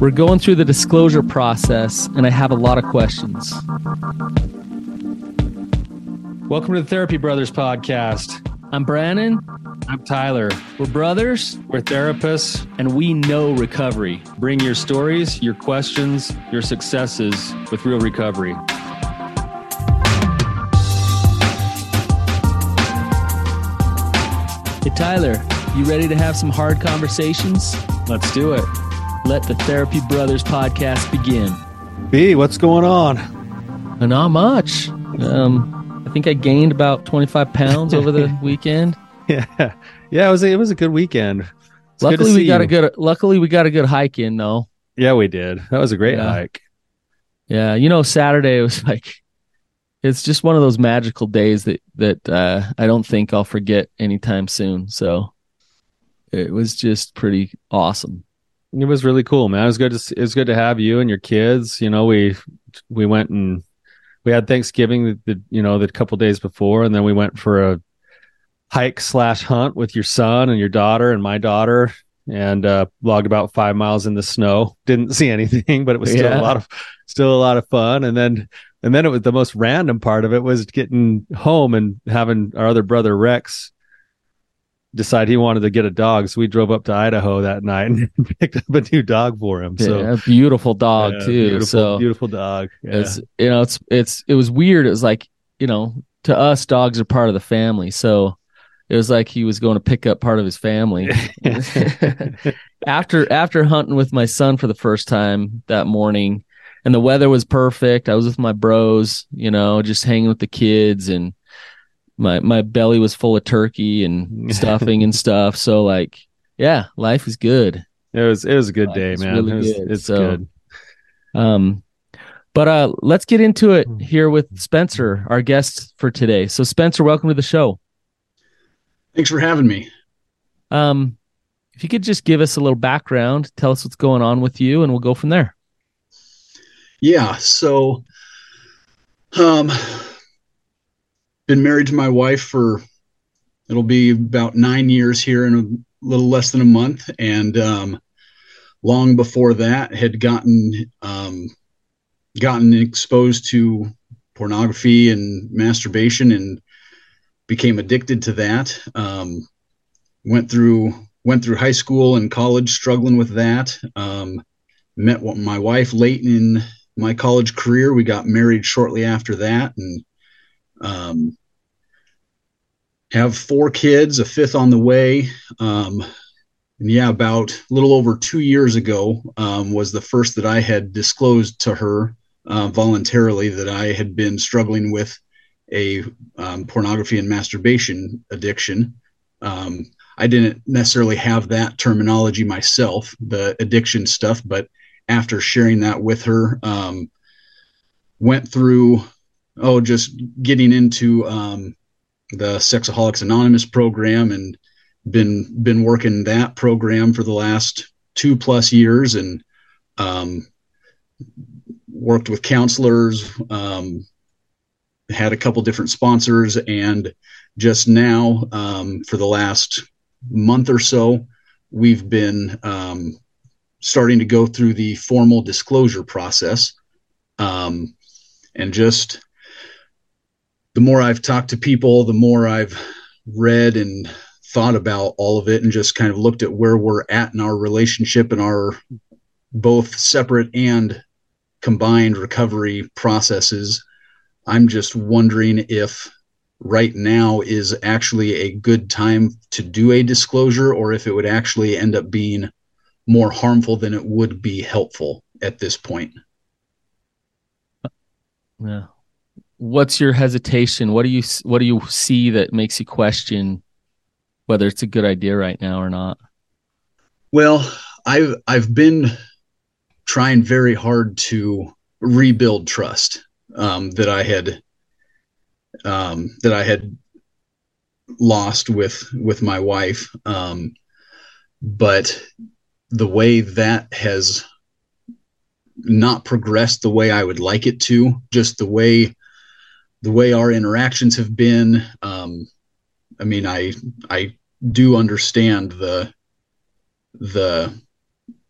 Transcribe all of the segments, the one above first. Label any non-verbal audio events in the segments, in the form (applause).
We're going through the disclosure process, and I have a lot of questions. Welcome to the Therapy Brothers podcast. I'm Brannon. I'm Tyler. We're brothers, We're therapists. and we know recovery. Bring your stories, your questions, your successes with real recovery. Hey, Tyler, you ready to have some hard conversations? Let's do it. Let the Therapy Brothers podcast begin. B, what's going on? Uh, Not much. Um, I think I gained about 25 pounds over the (laughs) weekend. Yeah, yeah, it was a, it was a good weekend. It's good luckily, we see got a good. Luckily, we got a good hike in though. Yeah, we did. That was a great Yeah. hike. Yeah, you know, Saturday was (laughs) like, it's just one of those magical days that that uh, I don't think I'll forget anytime soon. So it was just pretty awesome. It was really cool, man. It was good to see, it was good to have you and your kids. You know, we we went and we had Thanksgiving the, the you know the couple days before, and then we went for a hike slash hunt with your son and your daughter and my daughter, and uh, logged about five miles in the snow. (laughs) Didn't see anything, but it was still Yeah. a lot of still a lot of fun. And then and then it was the most random part of it was getting home and having our other brother Rex decide he wanted to get a dog. So we drove up to Idaho that night and (laughs) picked up a new dog for him. So yeah, a beautiful dog yeah, too. beautiful, so beautiful dog. Yeah. it's you know it's it's it was weird. It was like you know to us dogs are part of the family. So it was like he was going to pick up part of his family. (laughs) (laughs) after after hunting with my son for the first time that morning and the weather was perfect i was with my bros you know just hanging with the kids and my my belly was full of turkey and (laughs) stuffing and stuff so like yeah life is good it was it was a good Life day, man. really it was, good. It's So- good. um but uh let's get into it Hmm. here with spencer our guest for today so spencer welcome to the show Thanks for having me. um if you could just give us a little background tell us what's going on with you and we'll go from there Yeah, so um been married to my wife for it'll be about 9 years here in a little less than a month and um long before that had gotten um gotten exposed to pornography and masturbation and became addicted to that. Um went through went through high school and college struggling with that. Um met my wife late in my college career. We got married shortly after that, and um, have four kids, a fifth on the way. Um, and yeah, about a little over two years ago um, was the first that I had disclosed to her uh, voluntarily that I had been struggling with a um, pornography and masturbation addiction. Um, I didn't necessarily have that terminology myself, the addiction stuff, but after sharing that with her um, went through oh just getting into um, the sexaholics anonymous program and been been working that program for the last two plus years and um, worked with counselors um, had a couple different sponsors and just now um, for the last month or so we've been um, starting to go through the formal disclosure process. Um, and just the more I've talked to people, the more I've read and thought about all of it and just kind of looked at where we're at in our relationship and our both separate and combined recovery processes. I'm just wondering if right now is actually a good time to do a disclosure or if it would actually end up being more harmful than it would be helpful at this point. Yeah. What's your hesitation? What do you what do you see that makes you question whether it's a good idea right now or not? Well, I've I've been trying very hard to rebuild trust um, that I had um, that I had lost with with my wife, um, but the way that has not progressed the way I would like it to, just the way the way our interactions have been. Um, I mean, I I do understand the the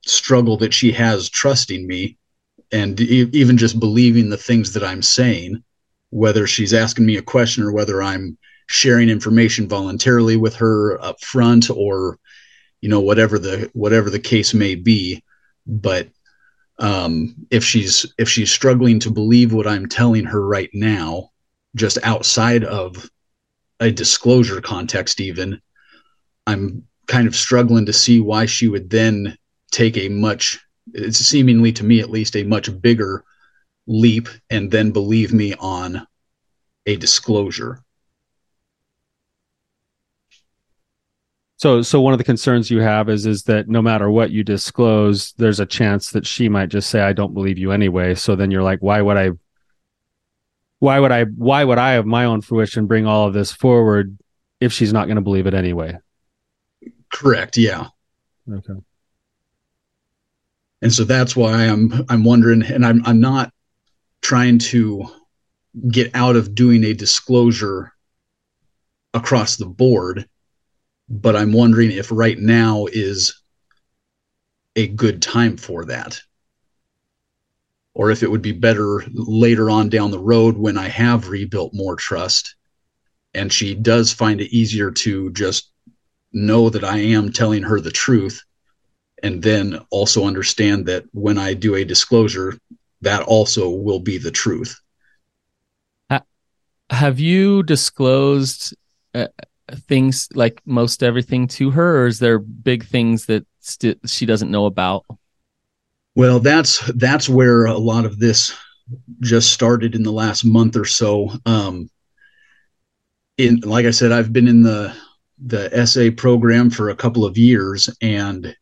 struggle that she has trusting me and e- even just believing the things that I'm saying, whether she's asking me a question or whether I'm sharing information voluntarily with her up front or you know whatever the whatever the case may be but um, if she's if she's struggling to believe what I'm telling her right now, just outside of a disclosure context, even I'm kind of struggling to see why she would then take a much it's seemingly to me at least a much bigger leap and then believe me on a disclosure So, so one of the concerns you have is is that no matter what you disclose, there's a chance that she might just say, "I don't believe you anyway." So then you're like, "Why would I? Why would I? Why would I, of my own fruition, bring all of this forward if she's not going to believe it anyway?" Correct. Yeah. Okay. And so that's why I'm I'm wondering, and I'm I'm not trying to get out of doing a disclosure across the board but I'm wondering if right now is a good time for that. Or if it would be better later on down the road when I have rebuilt more trust and she does find it easier to just know that I am telling her the truth and then also understand that when I do a disclosure, that also will be the truth. Have you disclosed uh, things like most everything to her, or is there big things that st- she doesn't know about? Well, that's that's where a lot of this just started in the last month or so. Um, in like I said, I've been in the the SA program for a couple of years, and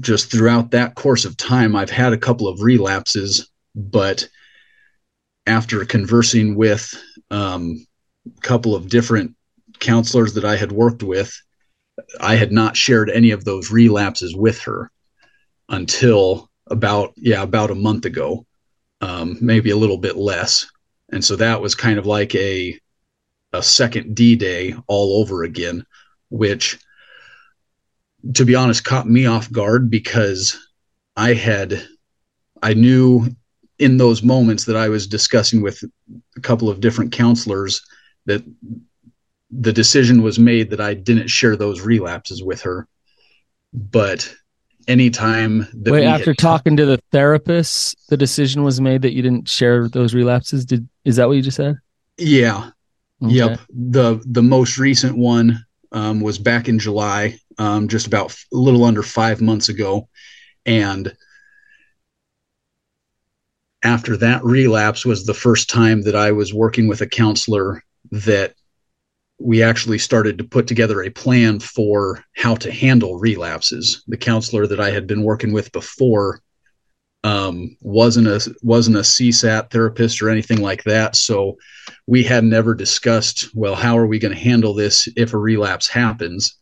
just throughout that course of time, I've had a couple of relapses. But after conversing with um, a couple of different counselors that I had worked with, I had not shared any of those relapses with her until about yeah about a month ago, um, maybe a little bit less, and so that was kind of like a a second D day all over again, which to be honest caught me off guard because I had I knew in those moments that I was discussing with a couple of different counselors that the decision was made that I didn't share those relapses with her. But anytime that Wait, after had, talking to the therapist, the decision was made that you didn't share those relapses. Did is that what you just said? Yeah. Okay. Yep. The the most recent one um, was back in July, um, just about a little under five months ago, and after that relapse was the first time that I was working with a counselor that we actually started to put together a plan for how to handle relapses. The counselor that I had been working with before um, wasn't a wasn't a CSAT therapist or anything like that, so we had never discussed well how are we going to handle this if a relapse happens.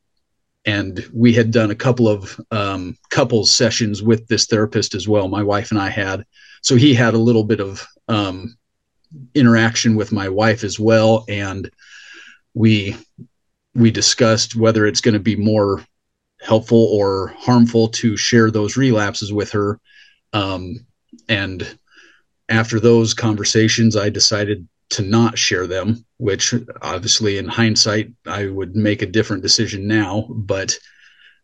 And we had done a couple of um, couples sessions with this therapist as well. My wife and I had, so he had a little bit of um, interaction with my wife as well, and we we discussed whether it's going to be more helpful or harmful to share those relapses with her. Um, and after those conversations, I decided to not share them, which obviously in hindsight, I would make a different decision now. But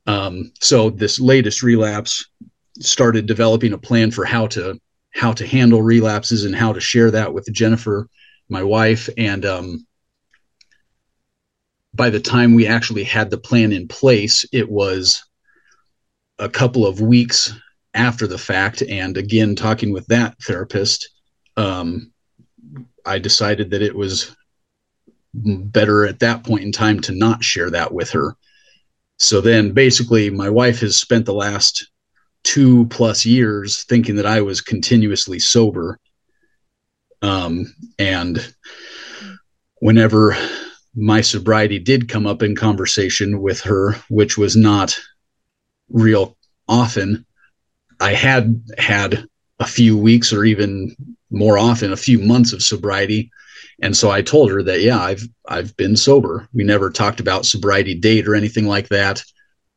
um, so this latest relapse started developing a plan for how to how to handle relapses and how to share that with Jennifer, my wife, and um, by the time we actually had the plan in place, it was a couple of weeks after the fact. And again, talking with that therapist, um, I decided that it was better at that point in time to not share that with her. So then basically, my wife has spent the last two plus years thinking that I was continuously sober. Um, and whenever my sobriety did come up in conversation with her, which was not real often. I had had a few weeks or even more often a few months of sobriety. And so I told her that, yeah, I've, I've been sober. We never talked about sobriety date or anything like that.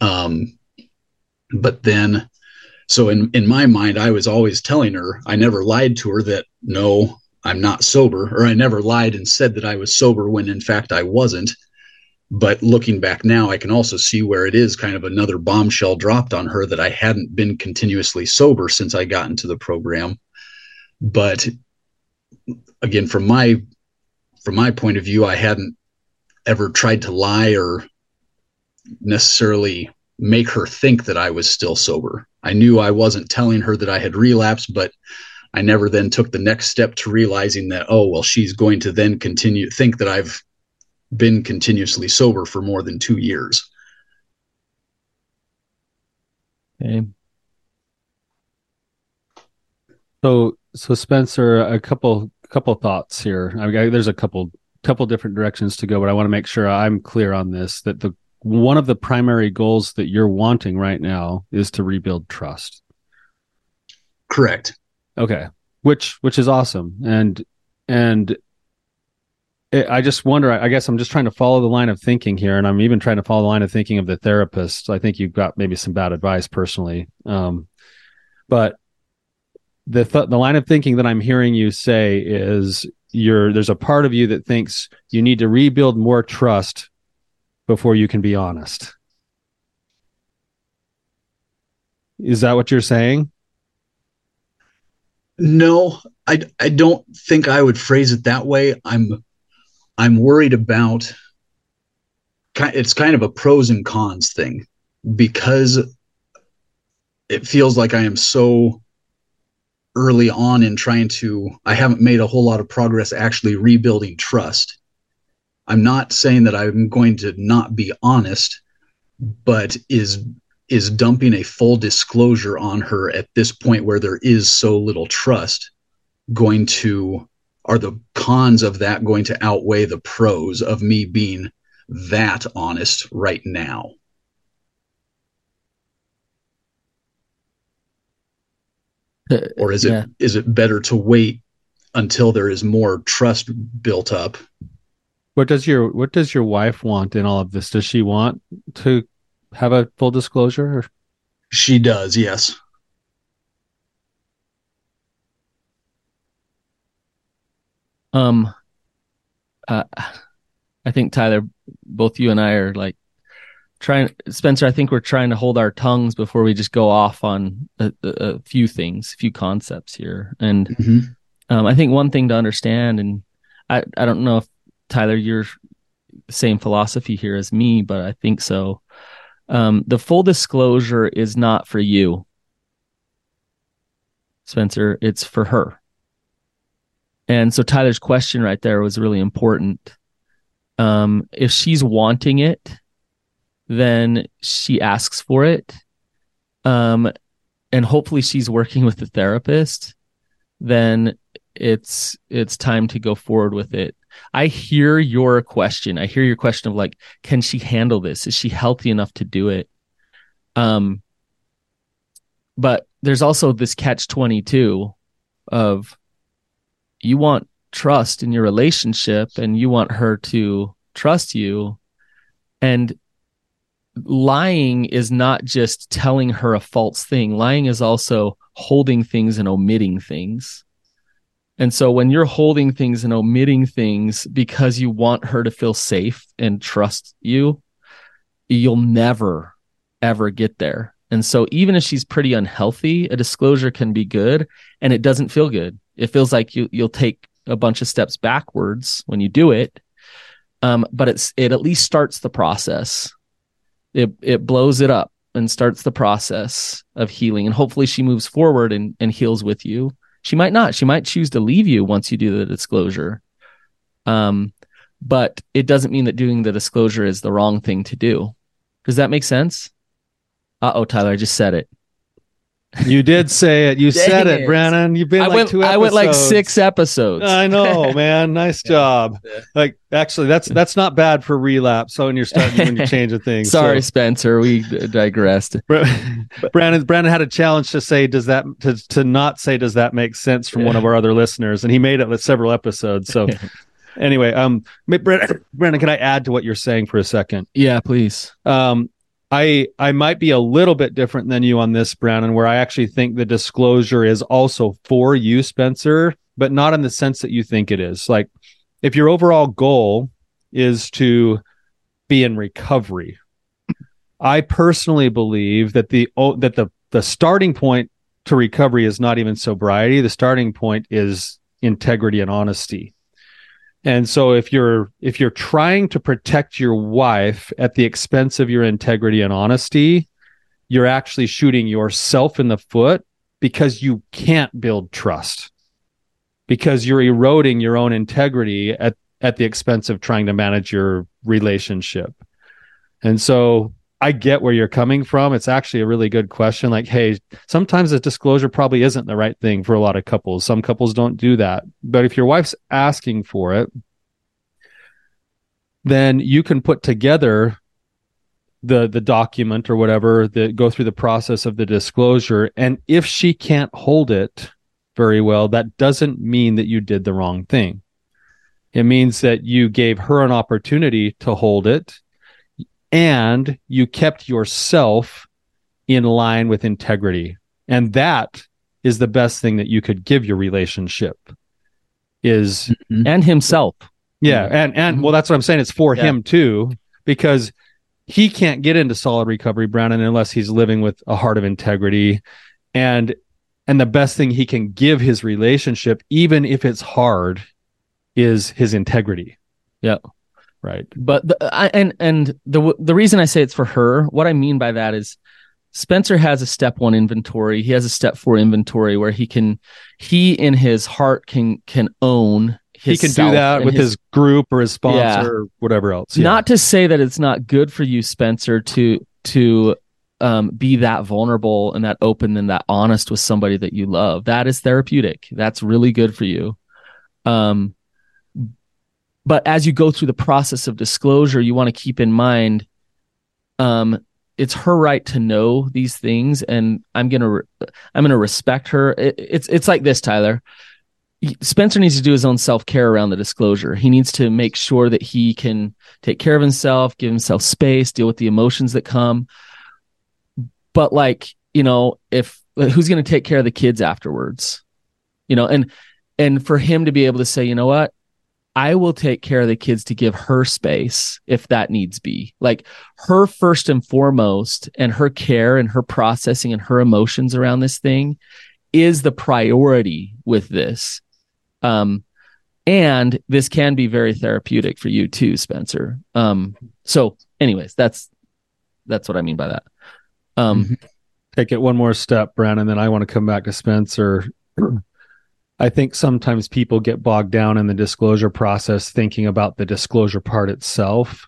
Um, But then, so in, in my mind, I was always telling her, I never lied to her that no, I'm not sober, or I never lied and said that I was sober when in fact I wasn't. But looking back now, I can also see where it is kind of another bombshell dropped on her that I hadn't been continuously sober since I got into the program. But again, from my from my point of view, I hadn't ever tried to lie or necessarily make her think that I was still sober. I knew I wasn't telling her that I had relapsed, but I never then took the next step to realizing that, oh, well, she's going to then continue think that I've been continuously sober for more than two years. Okay. So, so Spencer, a couple couple thoughts here. I mean, there's a couple couple different directions to go, but I want to make sure I'm clear on this. That the one of the primary goals that you're wanting right now is to rebuild trust. Correct. Okay, which which is awesome, and and it, I just wonder. I guess I'm just trying to follow the line of thinking here, and I'm even trying to follow the line of thinking of the therapist. I think you've got maybe some bad advice personally, um, but the th- the line of thinking that I'm hearing you say is you're there's a part of you that thinks you need to rebuild more trust before you can be honest. Is that what you're saying? No, I I don't think I would phrase it that way. I'm I'm worried about it's kind of a pros and cons thing because it feels like I am so early on in trying to I haven't made a whole lot of progress actually rebuilding trust. I'm not saying that I'm going to not be honest, but is is dumping a full disclosure on her at this point where there is so little trust going to are the cons of that going to outweigh the pros of me being that honest right now? Uh, or is it yeah. is it better to wait until there is more trust built up? What does your what does your wife want in all of this? Does she want to have a full disclosure? Or? She does, yes. Um, uh, I think Tyler, both you and I are like trying. Spencer, I think we're trying to hold our tongues before we just go off on a, a few things, a few concepts here. And mm-hmm. um, I think one thing to understand, and I I don't know if Tyler you're same philosophy here as me, but I think so. Um, the full disclosure is not for you, Spencer. It's for her. And so Tyler's question right there was really important. Um, if she's wanting it, then she asks for it. Um, and hopefully she's working with the therapist, then it's it's time to go forward with it. I hear your question. I hear your question of like, can she handle this? Is she healthy enough to do it? Um, but there's also this catch 22 of you want trust in your relationship and you want her to trust you and lying is not just telling her a false thing lying is also holding things and omitting things and so when you're holding things and omitting things because you want her to feel safe and trust you you'll never ever get there. And so even if she's pretty unhealthy a disclosure can be good and it doesn't feel good. It feels like you you'll take a bunch of steps backwards when you do it. Um, but it's it at least starts the process. It it blows it up and starts the process of healing. And hopefully she moves forward and, and heals with you she might not. She might choose to leave you once you do the disclosure. Um but it doesn't mean that doing the disclosure is the wrong thing to do. Does that make sense? Uh-oh tyler i just said it you did say it. You said it, it, Brannon. You've been I like went, two episodes. I went like six episodes. I know, (laughs) man. Nice job. Like actually that's that's not bad for relapse. So when you're starting when you're changing things. Sorry, so. Spencer. We digressed. Brannon Brandon had a challenge to say, does that to, to not say does that make sense from one of our other listeners? And he made it with several episodes. So (laughs) anyway, um Brandon, Brannon, can I add to what you're saying for a second? Yeah, please. Um I I might be a little bit different than you on this, Brannon, where I actually think the disclosure is also for you, Spencer, but not in the sense that you think it is. Like if your overall goal is to be in recovery, I personally believe that the that the the starting point to recovery is not even sobriety. The starting point is integrity and honesty. And so if you're if you're trying to protect your wife at the expense of your integrity and honesty, you're actually shooting yourself in the foot because you can't build trust. Because you're eroding your own integrity at at the expense of trying to manage your relationship. And so I get where you're coming from. It's actually a really good question. Like, hey, sometimes a disclosure probably isn't the right thing for a lot of couples. Some couples don't do that. But if your wife's asking for it, then you can put together the the document or whatever that go through the process of the disclosure and if she can't hold it very well that doesn't mean that you did the wrong thing it means that you gave her an opportunity to hold it and you kept yourself in line with integrity. And that is the best thing that you could give your relationship is mm-hmm. and himself. Yeah, and and well that's what I'm saying it's for yeah. him too because he can't get into solid recovery Brannon unless he's living with a heart of integrity and and the best thing he can give his relationship even if it's hard is his integrity. Yeah right. But the, I, and and the the reason i say it's for her what i mean by that is spencer has a step one inventory. He has a step four inventory where he can he in his heart can can own he can do that with his, his, group or his sponsor yeah. or whatever else. Yeah. not to say that it's not good for you spencer to to um, be that vulnerable and that open and that honest with somebody that you love. That is therapeutic. That's really good for you. Um but as you go through the process of disclosure you want to keep in mind um it's her right to know these things and i'm gonna re- i'm gonna respect her. It, it's it's like this tyler. Spencer needs to do his own self-care around the disclosure. He needs to make sure that he can take care of himself give himself space deal with the emotions that come. But like you know if who's to take care of the kids afterwards? You know and and for him to be able to say you know what I will take care of the kids to give her space if that needs be. Like her first and foremost, and her care and her processing and her emotions around this thing is the priority with this. Um, and this can be very therapeutic for you too, Spencer. Um, so, anyways, that's that's what I mean by that. Um, mm-hmm. take it one more step, Brannon. Then I want to come back to Spencer. (clears throat) I think sometimes people get bogged down in the disclosure process thinking about the disclosure part itself.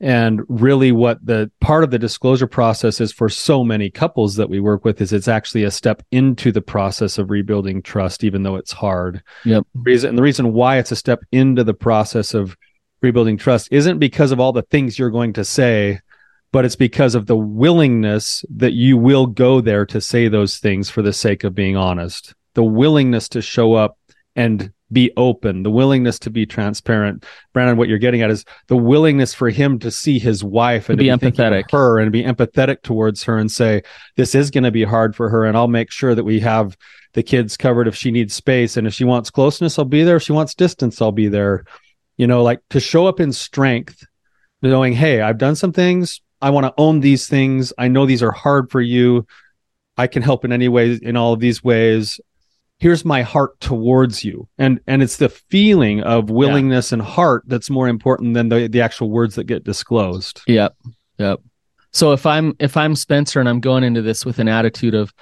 And really, what the part of the disclosure process is for so many couples that we work with is it's actually a step into the process of rebuilding trust, even though it's hard. Yep. Reason, and the reason why it's a step into the process of rebuilding trust isn't because of all the things you're going to say, but it's because of the willingness that you will go there to say those things for the sake of being honest the willingness to show up and be open, the willingness to be transparent. Brannon, what you're getting at is the willingness for him to see his wife and to be, be empathetic, her and be empathetic towards her and say, this is going to be hard for her. And I'll make sure that we have the kids covered if she needs space. And if she wants closeness, I'll be there. If she wants distance, I'll be there. You know, like to show up in strength, knowing, hey, I've done some things. I want to own these things. I know these are hard for you. I can help in any way in all of these ways here's my heart towards you. And and it's the feeling of willingness yeah. and heart that's more important than the the actual words that get disclosed. Yep. Yep. So if i'm if i'm spencer and i'm going into this with an attitude of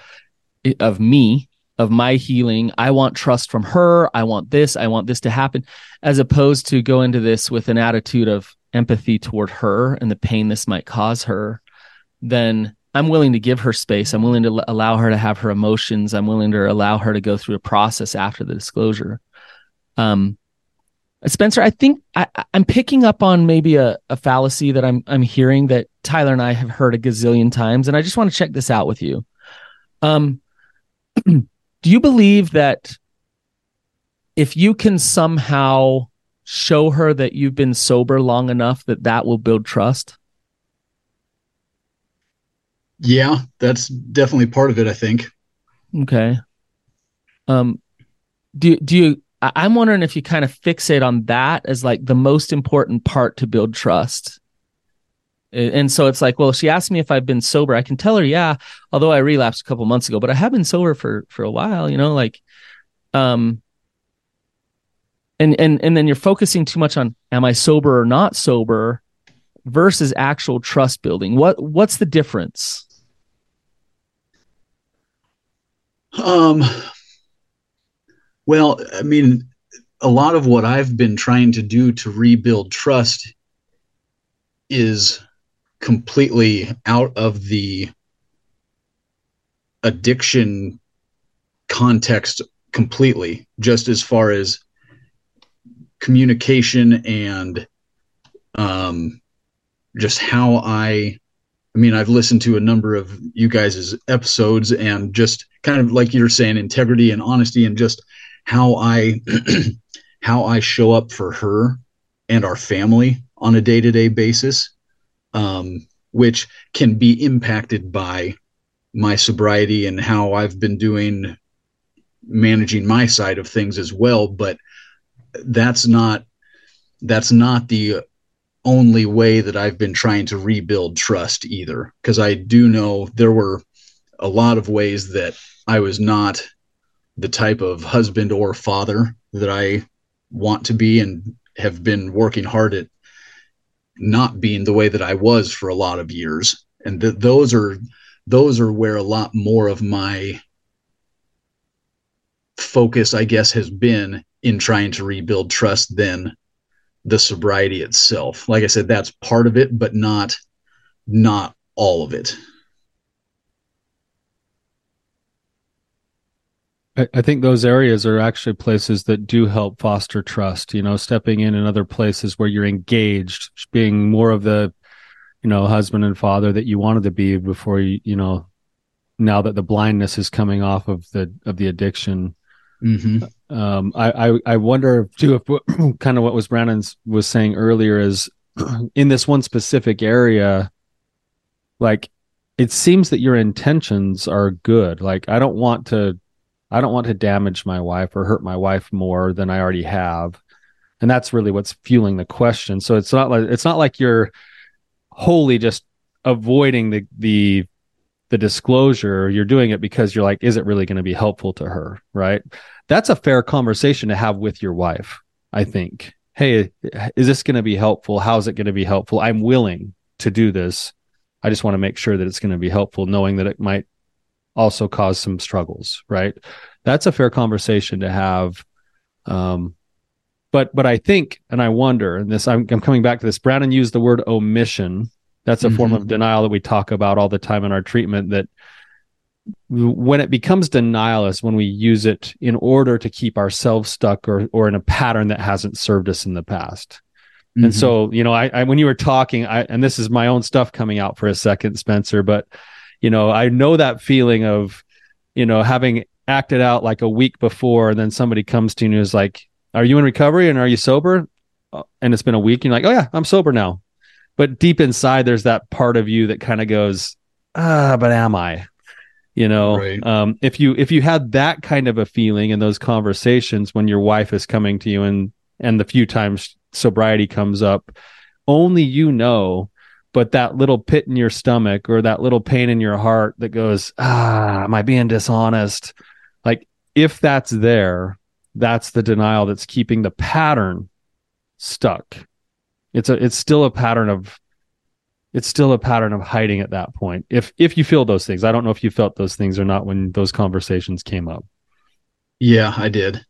of me of my healing i want trust from her. I want this. I want this to happen as opposed to go into this with an attitude of empathy toward her and the pain this might cause her then I'm willing to give her space. I'm willing to allow her to have her emotions. I'm willing to allow her to go through a process after the disclosure. Um, Spencer, I think I, am picking up on maybe a, a fallacy that I'm I'm hearing that Tyler and I have heard a gazillion times, and I just want to check this out with you. Um, (clears throat) do you believe that if you can somehow show her that you've been sober long enough that that will build trust? Yeah, that's definitely part of it, I think. Okay. Um, do do you? I'm wondering if you kind of fixate on that as like the most important part to build trust. And so it's like, well, she asked me if I've been sober. I can tell her, yeah, although I relapsed a couple months ago, but I have been sober for for a while. You know, like, um, and and and then you're focusing too much on am I sober or not sober versus actual trust building. What what's the difference? Um, well, I mean, a lot of what I've been trying to do to rebuild trust is completely out of the addiction context completely just as far as communication and um, just how I I mean, I've listened to a number of you guys' episodes and just kind of like you're saying, integrity and honesty and just how I (clears throat) how I show up for her and our family on a day-to-day basis, um, which can be impacted by my sobriety and how I've been doing managing my side of things as well. But that's not that's not the only way that I've been trying to rebuild trust either. Because I do know there were a lot of ways that I was not the type of husband or father that I want to be and have been working hard at not being the way that I was for a lot of years. And th- those are those are where a lot more of my focus, I guess, has been in trying to rebuild trust than the sobriety itself. Like I said, that's part of it, but not not all of it. I, think those areas are actually places that do help foster trust. You know, stepping in in other places where you're engaged, being more of the, you know, husband and father that you wanted to be before you, you know, now that the blindness is coming off of the of the addiction. Mm-hmm um, I, I, I wonder too if (clears throat) kind of what was Brannon's was saying earlier is (clears throat) in this one specific area, like it seems that your intentions are good. Like I don't want to, I don't want to damage my wife or hurt my wife more than I already have, and that's really what's fueling the question. So it's not like it's not like you're wholly just avoiding the the the disclosure. You're doing it because you're like, is it really going to be helpful to her, right? that's a fair conversation to have with your wife, I think. Hey, is this going to be helpful? How's it going to be helpful? I'm willing to do this. I just want to make sure that it's going to be helpful, knowing that it might also cause some struggles, right? That's a fair conversation to have. Um, but but I think, and I wonder, and this I'm, I'm coming back to this. Brannon used the word omission. That's a mm-hmm. form of denial that we talk about all the time in our treatment. That when it becomes denial is when we use it in order to keep ourselves stuck or or in a pattern that hasn't served us in the past. Mm-hmm. And so, you know, I, I, when you were talking, I and this is my own stuff coming out for a second, Spencer, but you know, I know that feeling of, you know, having acted out like a week before, and then somebody comes to you and is like, "Are you in recovery and are you sober?" Uh, and it's been a week, and you're like, "Oh yeah, I'm sober now." But deep inside, there's that part of you that kind of goes, "Ah, but am I?" you know right. um, if you if you had that kind of a feeling in those conversations when your wife is coming to you and and the few times sobriety comes up only you know but that little pit in your stomach or that little pain in your heart that goes ah am i being dishonest like if that's there that's the denial that's keeping the pattern stuck it's a it's still a pattern of it's still a pattern of hiding at that point. If if you feel those things, I don't know if you felt those things or not when those conversations came up. Yeah, I did.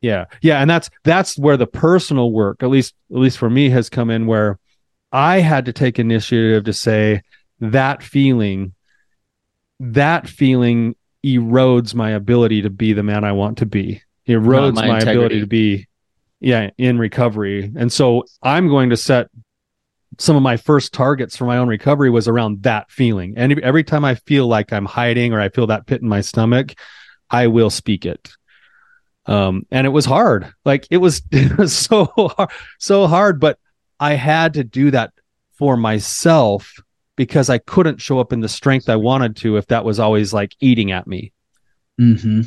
Yeah. Yeah, and that's that's where the personal work, at least at least for me has come in where I had to take initiative to say that feeling that feeling erodes my ability to be the man I want to be. It erodes my, my ability to be yeah, in recovery. And so I'm going to set some of my first targets for my own recovery was around that feeling. And every time I feel like I'm hiding or I feel that pit in my stomach, I will speak it. Um, and it was hard. Like it was, (laughs) it was so hard, so hard, but I had to do that for myself because I couldn't show up in the strength I wanted to if that was always like eating at me. hmm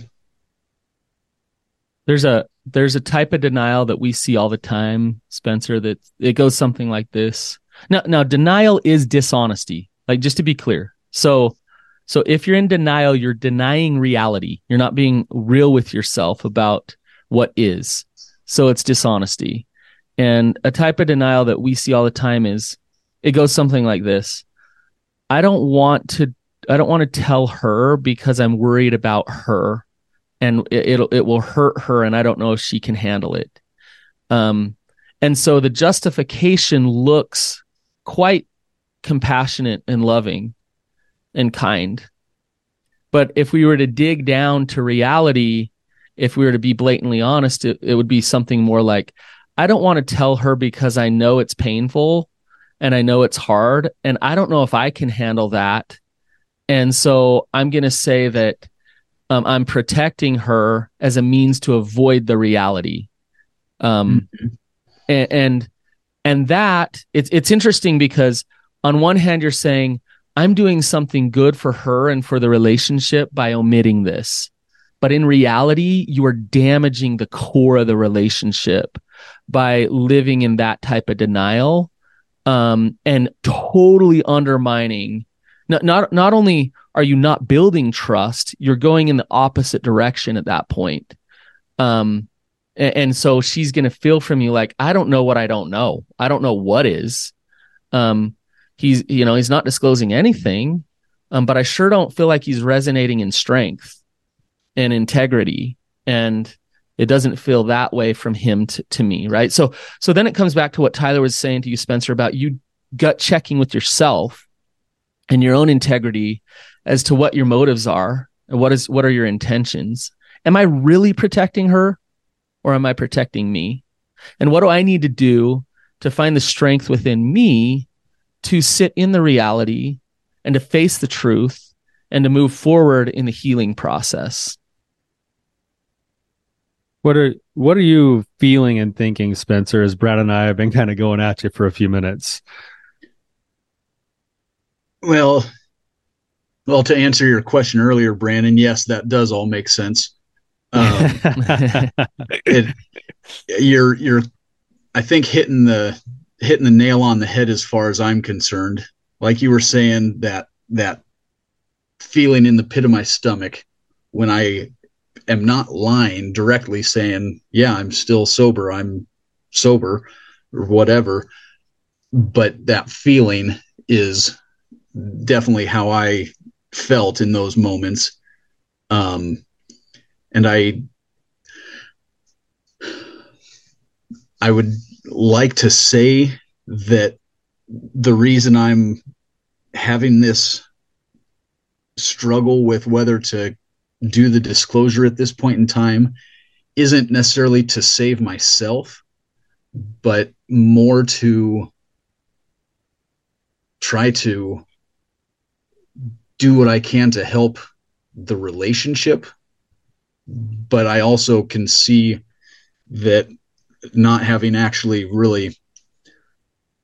there's a there's a type of denial that we see all the time spencer that it goes something like this. Now now denial is dishonesty like just to be clear. So so if you're in denial you're denying reality. You're not being real with yourself about what is. So it's dishonesty. And a type of denial that we see all the time is it goes something like this. I don't want to i don't want to tell her because i'm worried about her and it, it'll it will hurt her and i don't know if she can handle it. Um and so the justification looks quite compassionate and loving and kind. But if we were to dig down to reality if we were to be blatantly honest it, it would be something more like i don't want to tell her because i know it's painful and i know it's hard and i don't know if i can handle that. And so i'm going to say that um, I'm protecting her as a means to avoid the reality. Um, Mm-hmm. and, and and that it's it's interesting because on one hand you're saying I'm doing something good for her and for the relationship by omitting this, but in reality you are damaging the core of the relationship by living in that type of denial um, and totally undermining not not not only are you not building trust? You're going in the opposite direction at that point. Um and, and so she's going to feel from you like i don't know what i don't know. I don't know what is. Um he's you know he's not disclosing anything um but i sure don't feel like he's resonating in strength and integrity and it doesn't feel that way from him to, to me right? So so then it comes back to what tyler was saying to you spencer about you gut checking with yourself and your own integrity as to what your motives are and what is what are your intentions. Am i really protecting her or am i protecting me? And what do i need to do to find the strength within me to sit in the reality and to face the truth and to move forward in the healing process? What are what are you feeling and thinking, Spencer, as Brad and I have been kind of going at you for a few minutes? Well, well, to answer your question earlier, Brannon, yes, that does all make sense. Um, (laughs) it, you're you're, I think hitting the hitting the nail on the head as far as I'm concerned. Like you were saying, that that feeling in the pit of my stomach when I am not lying directly, saying, "Yeah, I'm still sober. I'm sober," or whatever. But that feeling is definitely how I felt in those moments. Um, and I, I would like to say that the reason I'm having this struggle with whether to do the disclosure at this point in time isn't necessarily to save myself, but more to try to do what I can to help the relationship. But I also can see that not having actually really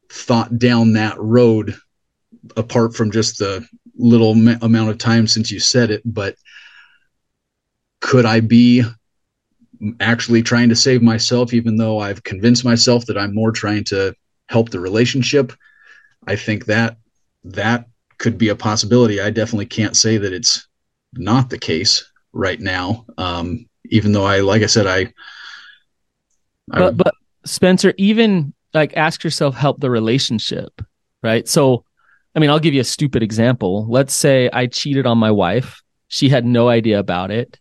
thought down that road, apart from just the little amount of time since you said it, but could I be actually trying to save myself, even though I've convinced myself that I'm more trying to help the relationship? I think that that could be a possibility. I definitely can't say that it's not the case right now. Um, even though I, like I said, I, I but but Spencer, even like ask yourself, help the relationship, right? So, I mean, I'll give you a stupid example. Let's say I cheated on my wife. She had no idea about it.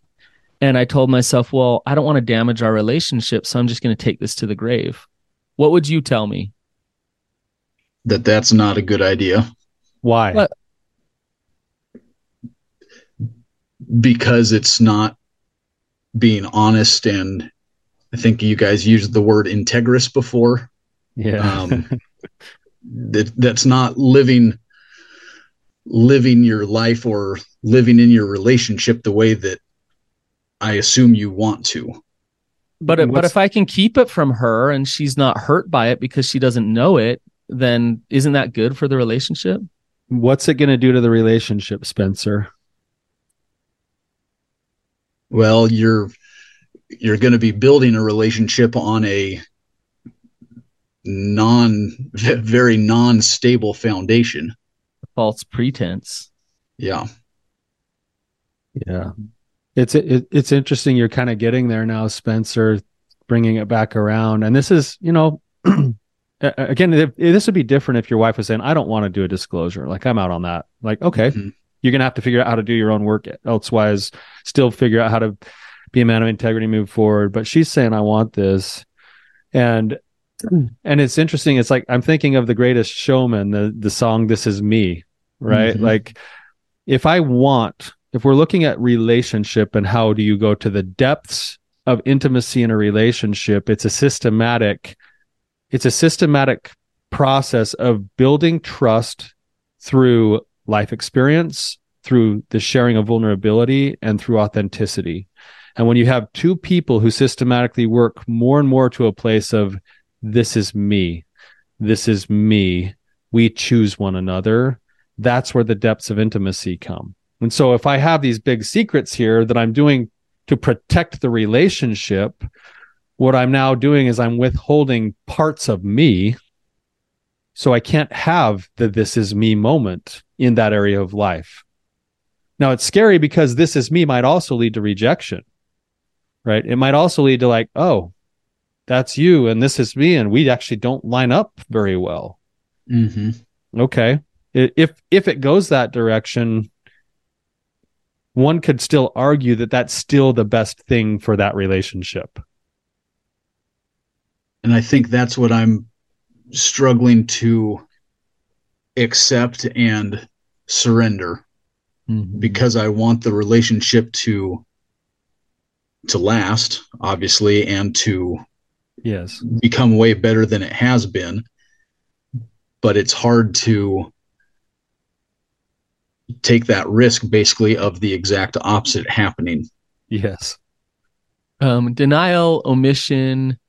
And I told myself, well, I don't want to damage our relationship. So I'm just going to take this to the grave. What would you tell me? that that's not a good idea Why? What? because it's not being honest and I think you guys used the word integrous before. Yeah. Um, (laughs) that that's not living living your life or living in your relationship the way that I assume you want to. But if, but if I can keep it from her and she's not hurt by it because she doesn't know it, then isn't that good for the relationship? What's it going to do to the relationship, Spencer? Well, you're you're going to be building a relationship on a non very non-stable foundation. False pretense. Yeah. Yeah. It's it, it's interesting you're kind of getting there now Spencer bringing it back around and this is, you know, again if, this would be different if your wife was saying I don't want to do a disclosure. Like I'm out on that. Like okay. Mm-hmm. You're going to have to figure out how to do your own work elsewise still figure out how to be a man of integrity move forward, but she's saying I want this. And (clears throat) and it's interesting it's like i'm thinking of the greatest showman the the song this is me right mm-hmm. like if i want if we're looking at relationship and how do you go to the depths of intimacy in a relationship, it's a systematic, it's a systematic process of building trust through life experience, through the sharing of vulnerability, and through authenticity. And when you have two people who systematically work more and more to a place of this is me, this is me, we choose one another, that's where the depths of intimacy come. And so if I have these big secrets here that I'm doing to protect the relationship, what I'm now doing is I'm withholding parts of me. So I can't have the this is me moment in that area of life. Now it's scary because this is me might also lead to rejection, right? It might also lead to like, oh, that's you and this is me and we actually don't line up very well. Mm-hmm. Okay. If if it goes that direction, one could still argue that that's still the best thing for that relationship. And I think that's what I'm struggling to accept and surrender mm-hmm. because I want the relationship to to last obviously and to yes become way better than it has been but it's hard to take that risk basically of the exact opposite happening. Yes. Um, denial, omission,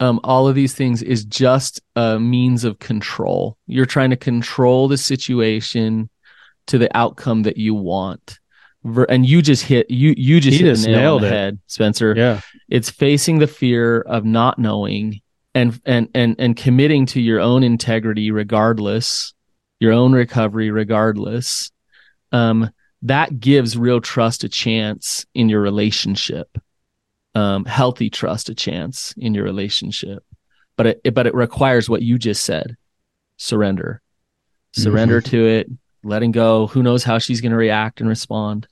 um, all of these things is just a means of control. You're trying to control the situation to the outcome that you want. And you just hit you you just just the nail nailed on the it. head, Spencer. Yeah. It's facing the fear of not knowing and and and and committing to your own integrity regardless, your own recovery regardless um, that gives real trust a chance in your relationship. Um, healthy trust a chance in your relationship, but it, but it requires what you just said: surrender, surrender mm-hmm. to it, letting go. Who knows how she's going to react and respond?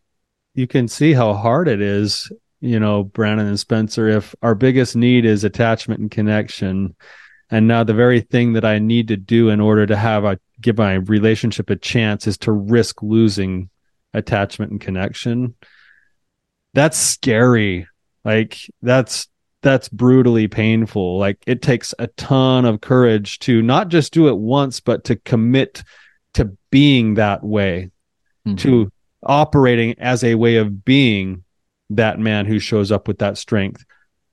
You can see how hard it is, you know, Brannon and Spencer. If our biggest need is attachment and connection, and now the very thing that I need to do in order to have a give my relationship a chance is to risk losing attachment and connection. That's scary. Like that's that's brutally painful. Like it takes a ton of courage to not just do it once, but to commit to being that way, mm-hmm. to operating as a way of being that man who shows up with that strength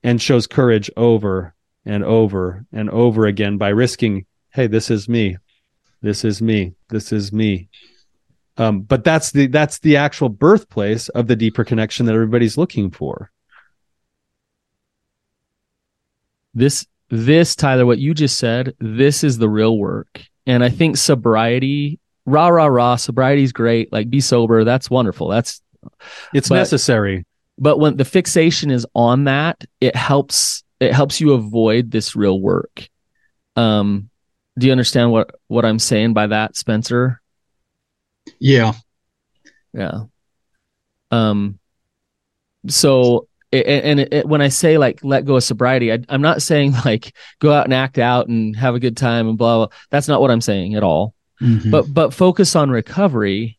and shows courage over and over and over again by risking, hey, this is me. This is me. This is me. Um, but that's the that's the actual birthplace of the deeper connection that everybody's looking for. This this Tyler, what you just said, this is the real work. And I think sobriety, rah rah rah, sobriety is great. Like be sober, that's wonderful. That's it's but, necessary. But when the fixation is on that, it helps it helps you avoid this real work. Um, do you understand what what I'm saying by that, Spencer? Yeah. Yeah. Um. So, and, it, it, when I say like let go of sobriety, I, am not saying (laughs) like go out and act out and have a good time and blah blah. That's not what I'm saying at all. Mm-hmm. But but focus on recovery,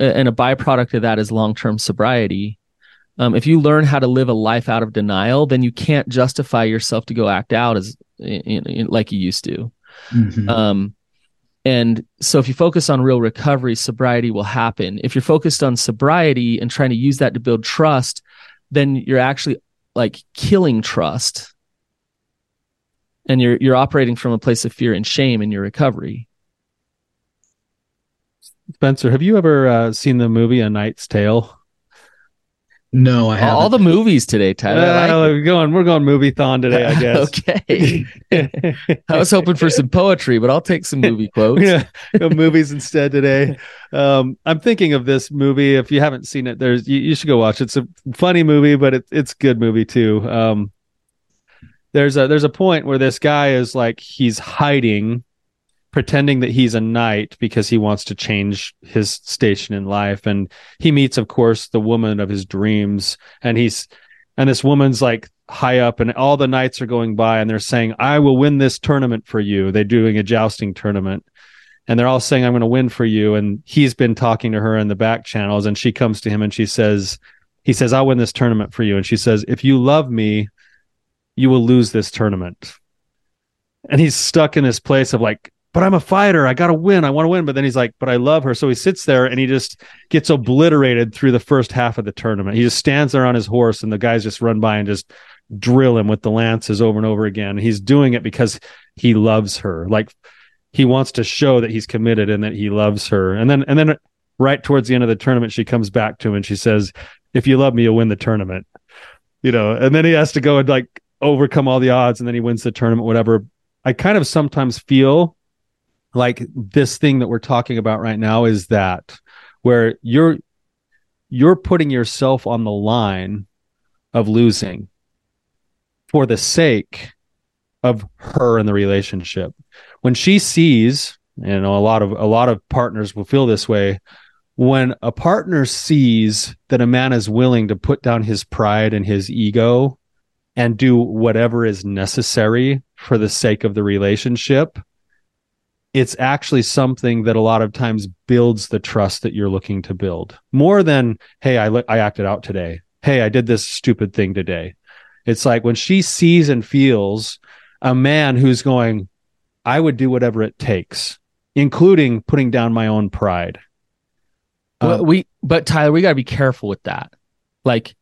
and a byproduct of that is long term sobriety. Um, if you learn how to live a life out of denial, then you can't justify yourself to go act out as in, in, like you used to. Mm-hmm. Um, and so if you focus on real recovery, sobriety will happen. If you're focused on sobriety and trying to use that to build trust, then you're actually like killing trust. And you're you're operating from a place of fear and shame in your recovery. Spencer, have you ever uh, seen the movie A Knight's Tale? No, I haven't. All the movies today, Tyler. Uh, like we're going. We're going movie thon today, I (laughs) guess. okay. (laughs) I was hoping for some poetry, but I'll take some movie quotes. yeah, movies instead today. Um, I'm thinking of this movie. If you haven't seen it, there's you, you should go watch. it. It's a funny movie, but it, it's a good movie too. Um, there's a there's a point where this guy is like he's hiding, pretending that he's a knight because he wants to change his station in life, and he meets, of course, the woman of his dreams, and he's and this woman's like high up and all the knights are going by and they're saying i will win this tournament for you. They're doing a jousting tournament. And they're all saying i'm going to win for you. And he's been talking to her in the back channels and she comes to him and she says he says i'll win this tournament for you. And she says if you love me you will lose this tournament. And he's stuck in this place of like but i'm a fighter. I gotta win. I want to win. But then he's like but i love her. So he sits there and he just gets obliterated through the first half of the tournament. He just stands there on his horse and the guys just run by and just drill him with the lances over and over again. He's doing it because he loves her. Like he wants to show that he's committed and that he loves her. And then and then right towards the end of the tournament she comes back to him and she says if you love me you'll win the tournament. You know and then he has to go and like overcome all the odds and then he wins the tournament whatever. I kind of sometimes feel like this thing that we're talking about right now is that where you're you're putting yourself on the line of losing for the sake of her and the relationship. When she sees you know, a lot of a lot of partners will feel this way when a partner sees that a man is willing to put down his pride and his ego and do whatever is necessary for the sake of the relationship it's actually something that a lot of times builds the trust that you're looking to build more than hey i i acted out today. Hey i did this stupid thing today. It's like when she sees and feels a man who's going i would do whatever it takes including putting down my own pride. Well, Um, we but Tyler, we got to be careful with that. Like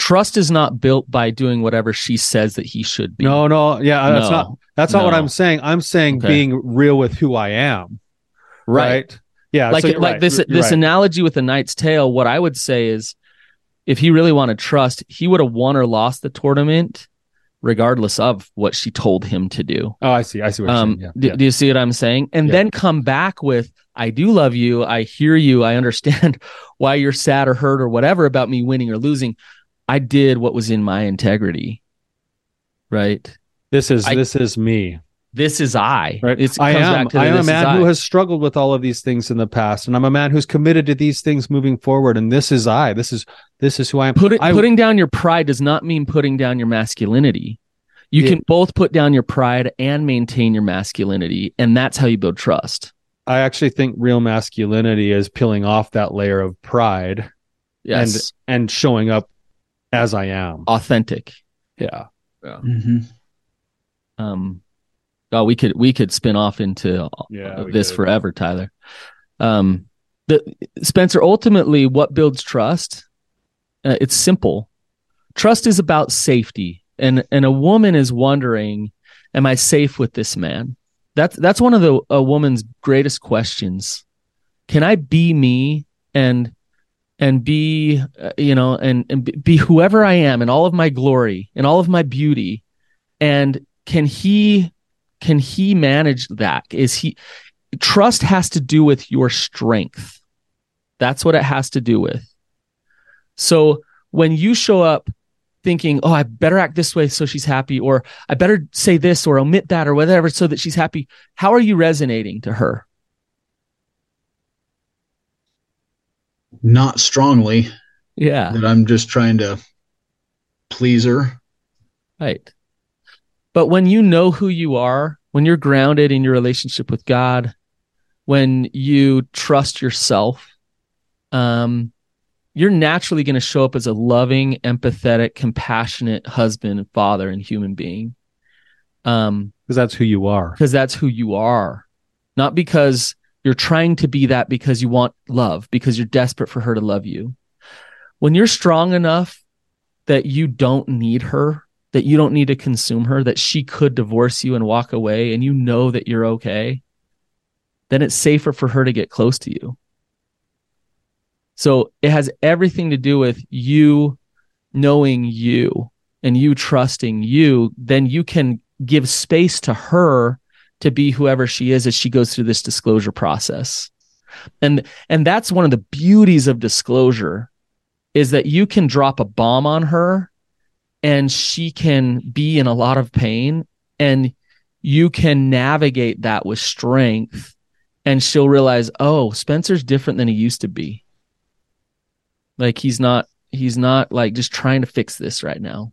trust is not built by doing whatever she says that he should be. no no. Yeah that's not that's not what i'm saying. I'm saying Okay. being real with who i am. Right, yeah like so like right. this You're- this right. analogy with the knight's tale what i would say is if he really wanted trust he would have won or lost the tournament regardless of what she told him to do. Oh i see. I see what you're um saying. do, Yeah, do you see what i'm saying? And Yeah. then come back with i do love you. I hear you. I understand (laughs) why you're sad or hurt or whatever about me winning or losing i did what was in my integrity right? This is I- this is me. This is i. Right? It's, it i am. back to I am a man who has struggled with all of these things in the past and i'm a man who's committed to these things moving forward and this is i. This is this is who i am. Put it, I- putting down your pride does not mean putting down your masculinity. You Yeah. can both put down your pride and maintain your masculinity, and that's how you build trust. i actually think real masculinity is peeling off that layer of pride Yes, and showing up as i am authentic. yeah Mhm. Um, oh, we could we could spin off into Yeah, this could. forever, Tyler. Um, the Spencer. Ultimately, what builds trust? Uh, it's simple. Trust is about safety, and and a woman is wondering, "Am I safe with this man?" That's that's one of the a woman's greatest questions. Can I be me and and be uh, you know and and be- be whoever I am in all of my glory in all of my beauty, and can he can he manage that? Is he trust has to do with your strength. That's what it has to do with. So when you show up thinking, oh, I better act this way so she's happy, or I better say this or omit that or whatever so that she's happy, how are you resonating to her? Not strongly Yeah. that I'm just trying to please her. Right. But when you know who you are, when you're grounded in your relationship with God, when you trust yourself, um, you're naturally going to show up as a loving, empathetic, compassionate husband and father and human being. Um, because that's who you are because that's who you are, not because you're trying to be that because you want love, because you're desperate for her to love you. When you're strong enough that you don't need her, that you don't need to consume her, that she could divorce you and walk away, and you know that you're okay, then it's safer for her to get close to you. So it has everything to do with you knowing you and you trusting you. Then you can give space to her to be whoever she is as she goes through this disclosure process. And and that's one of the beauties of disclosure is that you can drop a bomb on her and she can be in a lot of pain and you can navigate that with strength and she'll realize, "Oh, Spencer's different than he used to be." Like he's not he's not like just trying to fix this right now.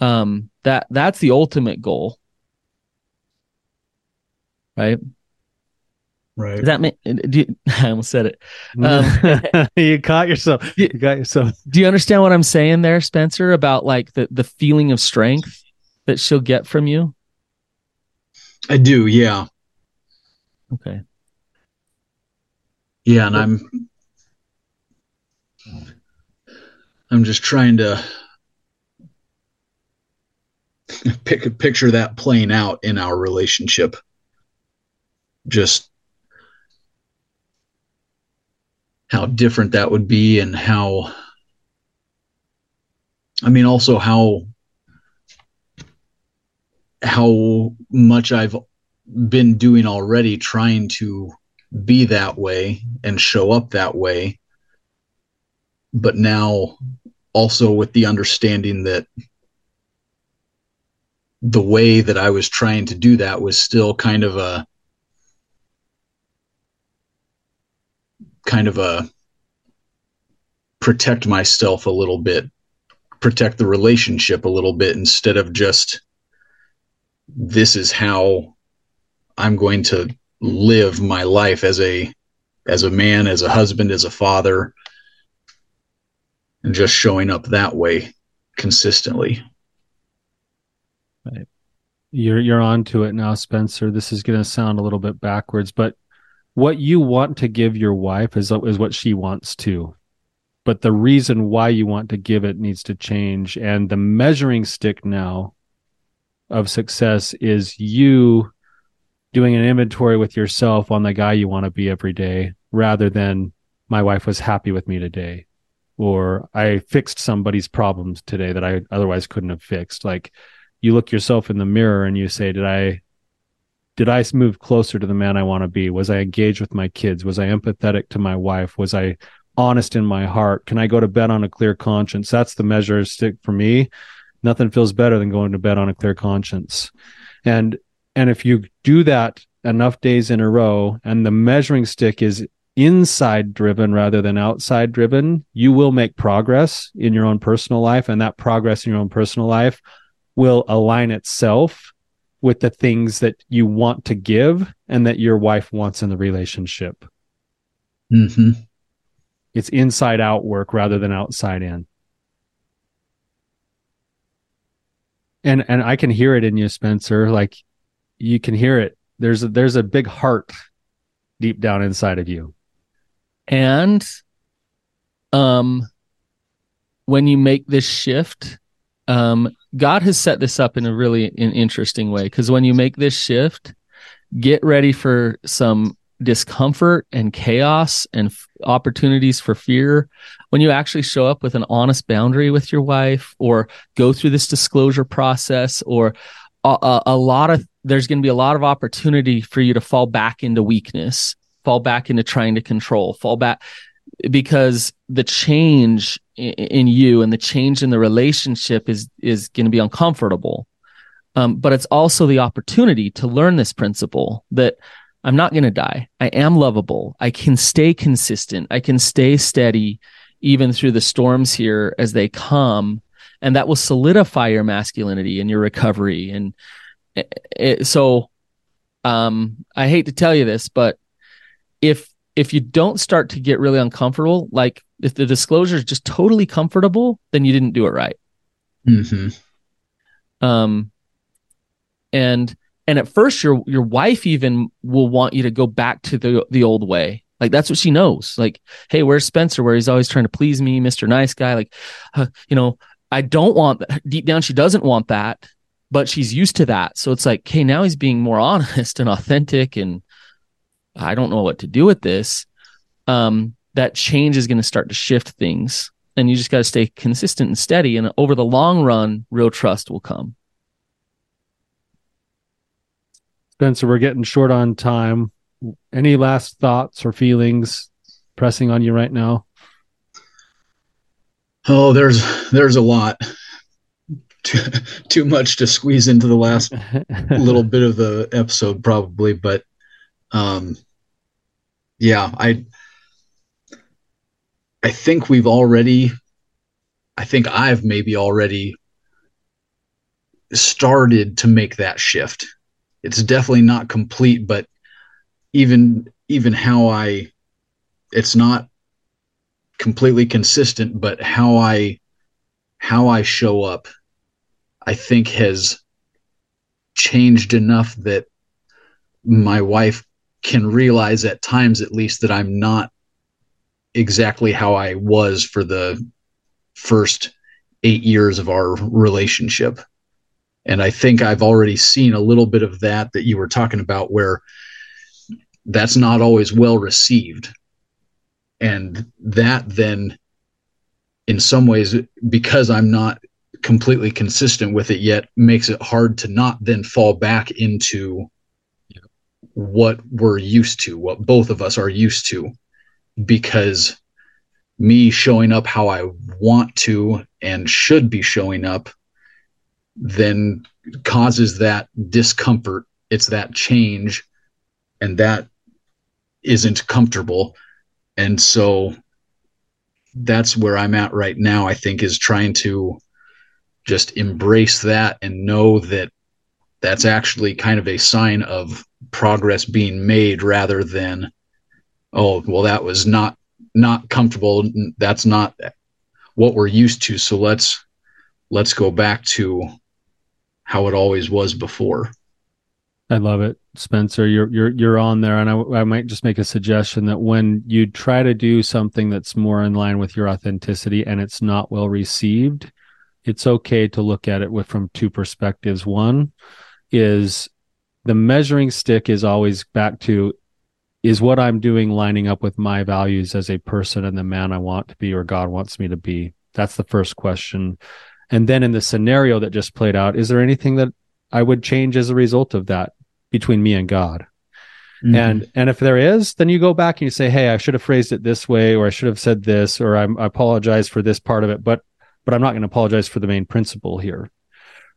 Um that that's the ultimate goal. Right? Right. Does that mean do you, (laughs) I almost said it. Um, (laughs) you caught yourself. (laughs) You got yourself. do you understand what I'm saying there, Spencer, about like the the feeling of strength that she'll get from you? I do, yeah. Okay. Yeah, and I'm I'm just trying to pick picture that playing out in our relationship. Just how different that would be and how I mean also how how much I've been doing already trying to be that way and show up that way. But now also with the understanding that the way that I was trying to do that was still kind of a kind of a protect myself a little bit protect the relationship a little bit instead of just this is how I'm going to live my life as a as a man, as a husband, as a father, and just showing up that way consistently. Right. You're you're on to it now, Spencer. This is going to sound a little bit backwards, but what you want to give your wife is is what she wants to. But the reason why you want to give it needs to change and the measuring stick now of success is you doing an inventory with yourself on the guy you want to be every day rather than my wife was happy with me today or I fixed somebody's problems today that I otherwise couldn't have fixed. Like you look yourself in the mirror and you say, did I did I move closer to the man I want to be? Was I engaged with my kids? Was I empathetic to my wife? Was I honest in my heart? Can I go to bed on a clear conscience? That's the measure stick for me. Nothing feels better than going to bed on a clear conscience. And and if you do that enough days in a row and the measuring stick is inside driven rather than outside driven, you will make progress in your own personal life. And that progress in your own personal life will align itself with the things that you want to give and that your wife wants in the relationship. Mm-hmm. It's inside out work rather than outside in. And and I can hear it in you, Spencer. Like you can hear it. There's a, there's a big heart deep down inside of you. And um when you make this shift, um God has set this up in a really an interesting way because when you make this shift, get ready for some discomfort and chaos and f- opportunities for fear. When you actually show up with an honest boundary with your wife or go through this disclosure process or a, a, a lot of there's going to be a lot of opportunity for you to fall back into weakness, fall back into trying to control, fall back because the change in, you and the change in the relationship is is going to be uncomfortable. Um, but it's also the opportunity to learn this principle that I'm not going to die. I am lovable. I can stay consistent. I can stay steady even through the storms here as they come. And that will solidify your masculinity and your recovery and it, so um, I hate to tell you this, but if if you don't start to get really uncomfortable, like if the disclosure is just totally comfortable, then you didn't do it right. Mm-hmm. Um, and and at first your your wife even will want you to go back to the the old way. Like that's what she knows. Like, hey, where's Spencer? Where he's always trying to please me, Mister Nice Guy. Like, uh, you know, I don't want that. Deep down, she doesn't want that but she's used to that. So it's like, okay, now he's being more (laughs) honest and authentic, and I don't know what to do with this. Um, that change is going to start to shift things. And you just got to stay consistent and steady. And over the long run, real trust will come. Spencer, we're getting short on time. Any last thoughts or feelings pressing on you right now? Oh, there's there's a lot. Too, too much to squeeze into the last (laughs) little bit of the episode probably, but um yeah, I I think we've already I think I've maybe already started to make that shift. It's definitely not complete, but even even how I it's not completely consistent, but how I how I show up, I think has changed enough that my wife can realize at times at least that I'm not exactly how I was for the first eight years of our relationship. And I think I've already seen a little bit of that that you were talking about where that's not always well received. And that then in some ways because i'm not completely consistent with it yet makes it hard to not then fall back into what we're used to what both of us are used to because me showing up how i want to and should be showing up then causes that discomfort. It's that change and that isn't comfortable. And so that's where I'm at right now, I think, is trying to just embrace that and know that that's actually kind of a sign of progress being made rather than, oh, well, that was not not comfortable. That's not what we're used to. So let's let's go back to how it always was before. I love it, Spencer. You're you're you're on there, and I, I might just make a suggestion that when you try to do something that's more in line with your authenticity and it's not well received, it's okay to look at it with from two perspectives. One is the measuring stick is always back to is what I'm doing lining up with my values as a person and the man I want to be or God wants me to be. That's the first question. And then in the scenario that just played out, is there anything that I would change as a result of that between me and God. Mm-hmm. And and if there is, then you go back and you say, "Hey, I should have phrased it this way, or I should have said this, or I'm, I apologize for this part of it, but but I'm not going to apologize for the main principle here."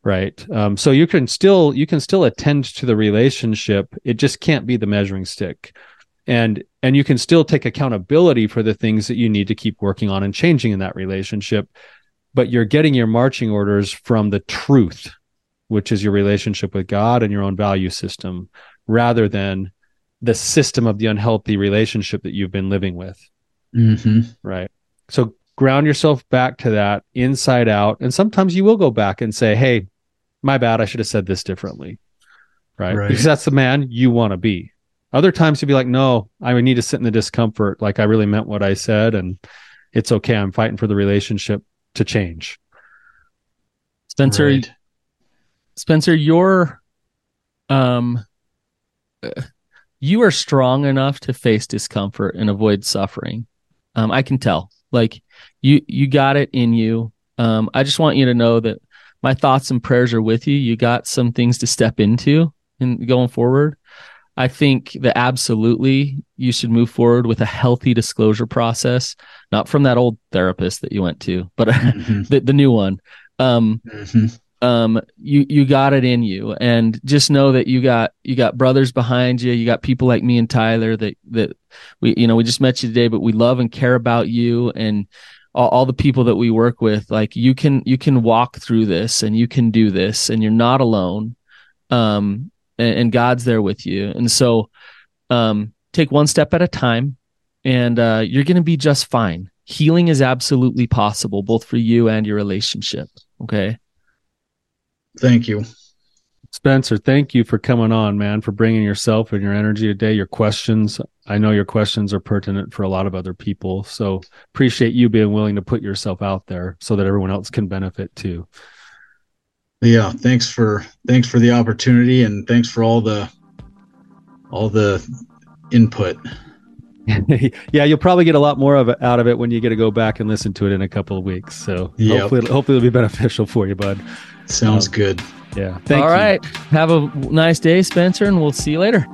right um, so you can still you can still attend to the relationship it just can't be the measuring stick and and you can still take accountability for the things that you need to keep working on and changing in that relationship but you're getting your marching orders from the truth which is your relationship with God and your own value system, rather than the system of the unhealthy relationship that you've been living with. Mm-hmm. Right. So ground yourself back to that inside out. And sometimes you will go back and say, Hey, my bad. I should have said this differently. Right. right. Because that's the man you want to be. Other times you'll be like, no, I would need to sit in the discomfort. Like I really meant what I said. And it's okay. I'm fighting for the relationship to change. Spencer, right. Spencer, you're um you are strong enough to face discomfort and avoid suffering. Um, I can tell. Like you you got it in you. Um, I just want you to know that my thoughts and prayers are with you. You got some things to step into and going forward. I think that absolutely you should move forward with a healthy disclosure process, not from that old therapist that you went to, but (laughs) mm-hmm. the, the new one. Um, mm-hmm. um you you got it in you. And just know that you got you got brothers behind you. You got people like me and Tyler that that we you know we just met you today but we love and care about you and all, all the people that we work with. Like you can you can walk through this and you can do this and you're not alone. Um and, and God's there with you and so um take one step at a time and uh you're going to be just fine healing is absolutely possible both for you and your relationship okay Thank you. Spencer, thank you for coming on, man, for bringing yourself and your energy today, your questions. I know your questions are pertinent for a lot of other people. So appreciate you being willing to put yourself out there so that everyone else can benefit too. Yeah, thanks for thanks for the opportunity and thanks for all the all the input. (laughs) yeah, you'll probably get a lot more of it out of it when you get to go back and listen to it in a couple of weeks. So Yep. hopefully, hopefully it'll be beneficial for you, bud. Sounds Um, good. Yeah. Thank All you. right. Have a nice day, Spencer, and we'll see you later.